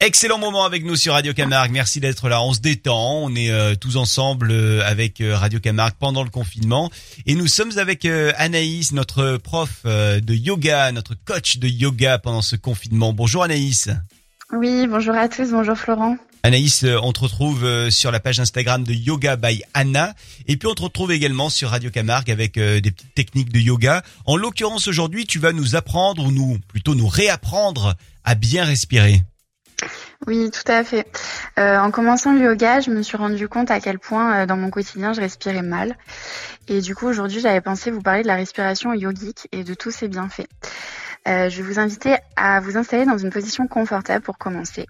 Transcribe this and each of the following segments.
Excellent moment avec nous sur Radio Camargue. Merci d'être là. On se détend. On est euh, tous ensemble euh, avec euh, Radio Camargue pendant le confinement. Et nous sommes avec Anaïs, notre prof de yoga, notre coach de yoga pendant ce confinement. Bonjour Anaïs. Oui, bonjour à tous. Bonjour Florent. Anaïs, on te retrouve sur la page Instagram de Yoga by Anna. Et puis on te retrouve également sur Radio Camargue avec des petites techniques de yoga. En l'occurrence aujourd'hui, tu vas nous apprendre ou nous, plutôt nous réapprendre à bien respirer. Oui, tout à fait. Euh, en commençant le yoga, je me suis rendu compte à quel point euh, dans mon quotidien je respirais mal. Et du coup, aujourd'hui, j'avais pensé vous parler de la respiration yogique et de tous ses bienfaits. Euh, je vais vous inviter à vous installer dans une position confortable pour commencer.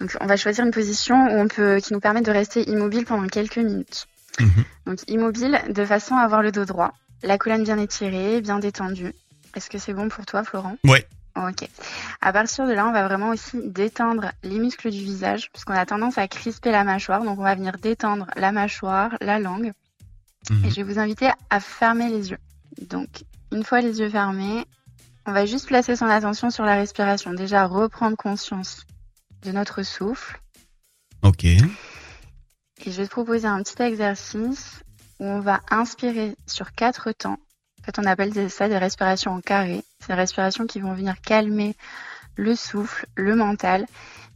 Donc, on va choisir une position où on peut, qui nous permet de rester immobile pendant quelques minutes. Mhm. Donc, immobile de façon à avoir le dos droit, la colonne bien étirée, bien détendue. Est-ce que c'est bon pour toi, Florent? Oui. Ok. À partir de là, on va vraiment aussi détendre les muscles du visage, puisqu'on a tendance à crisper la mâchoire. Donc, on va venir détendre la mâchoire, la langue. Mhm. Et je vais vous inviter à fermer les yeux. Donc, une fois les yeux fermés, on va juste placer son attention sur la respiration. Déjà, reprendre conscience de notre souffle. Ok. Et je vais te proposer un petit exercice où on va inspirer sur quatre temps en fait, on appelle ça des respirations en carré. C'est des respirations qui vont venir calmer le souffle, le mental.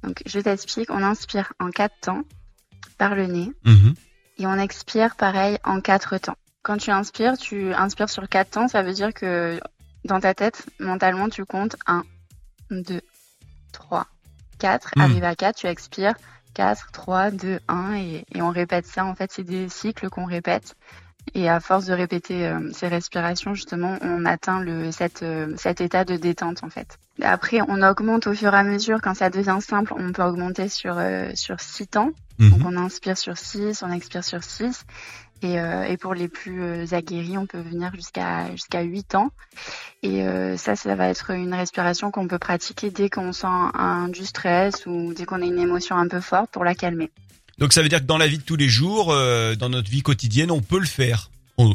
Donc, je t'explique. On inspire en quatre temps par le nez. Mhm. Et on expire pareil en quatre temps. Quand tu inspires, tu inspires sur quatre temps. Ça veut dire que dans ta tête, mentalement, tu comptes 1, 2, 3, 4. Arrive à 4, tu expires 4, 3, 2, 1 et, et on répète ça. En fait, c'est des cycles qu'on répète. Et à force de répéter euh, ces respirations, justement, on atteint le, cette, euh, cet état de détente en fait. Après, on augmente au fur et à mesure. Quand ça devient simple, on peut augmenter sur euh, sur six temps. Mhm. Donc on inspire sur 6, on expire sur 6. Et, et pour les plus aguerris, on peut venir jusqu'à jusqu'à 8 ans. Et ça, ça va être une respiration qu'on peut pratiquer dès qu'on sent un, du stress ou dès qu'on a une émotion un peu forte pour la calmer. Donc ça veut dire que dans la vie de tous les jours, euh, dans notre vie quotidienne, on peut le faire.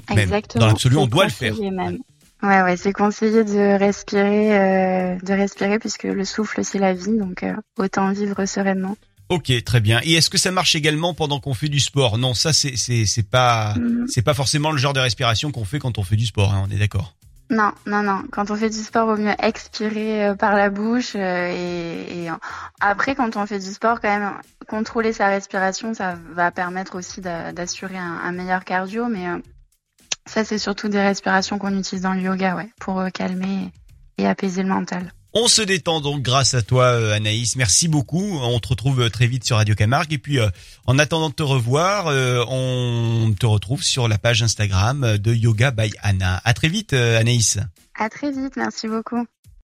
Exactement. dans l'absolu, on doit le faire. Même. Ouais, ouais, c'est conseillé de respirer, euh, de respirer puisque le souffle c'est la vie, donc euh, autant vivre sereinement. Ok, très bien. Et est-ce que ça marche également pendant qu'on fait du sport? Non, ça c'est c'est c'est pas mm-hmm. c'est pas forcément le genre de respiration qu'on fait quand on fait du sport. Hein, on est d'accord. Non, non, non. Quand on fait du sport, vaut mieux expirer euh, par la bouche. Euh, et, après, quand on fait du sport, quand même, contrôler sa respiration, ça va permettre aussi d'assurer un, meilleur cardio. Mais euh, ça, c'est surtout des respirations qu'on utilise dans le yoga, ouais, pour calmer et apaiser le mental. On se détend donc grâce à toi euh, Anaïs. Merci beaucoup. On te retrouve euh, très vite sur Radio Camargue. Et puis euh, en attendant de te revoir, on te retrouve sur la page Instagram de Yoga by Anna. À très vite Anaïs. À très vite. Merci beaucoup.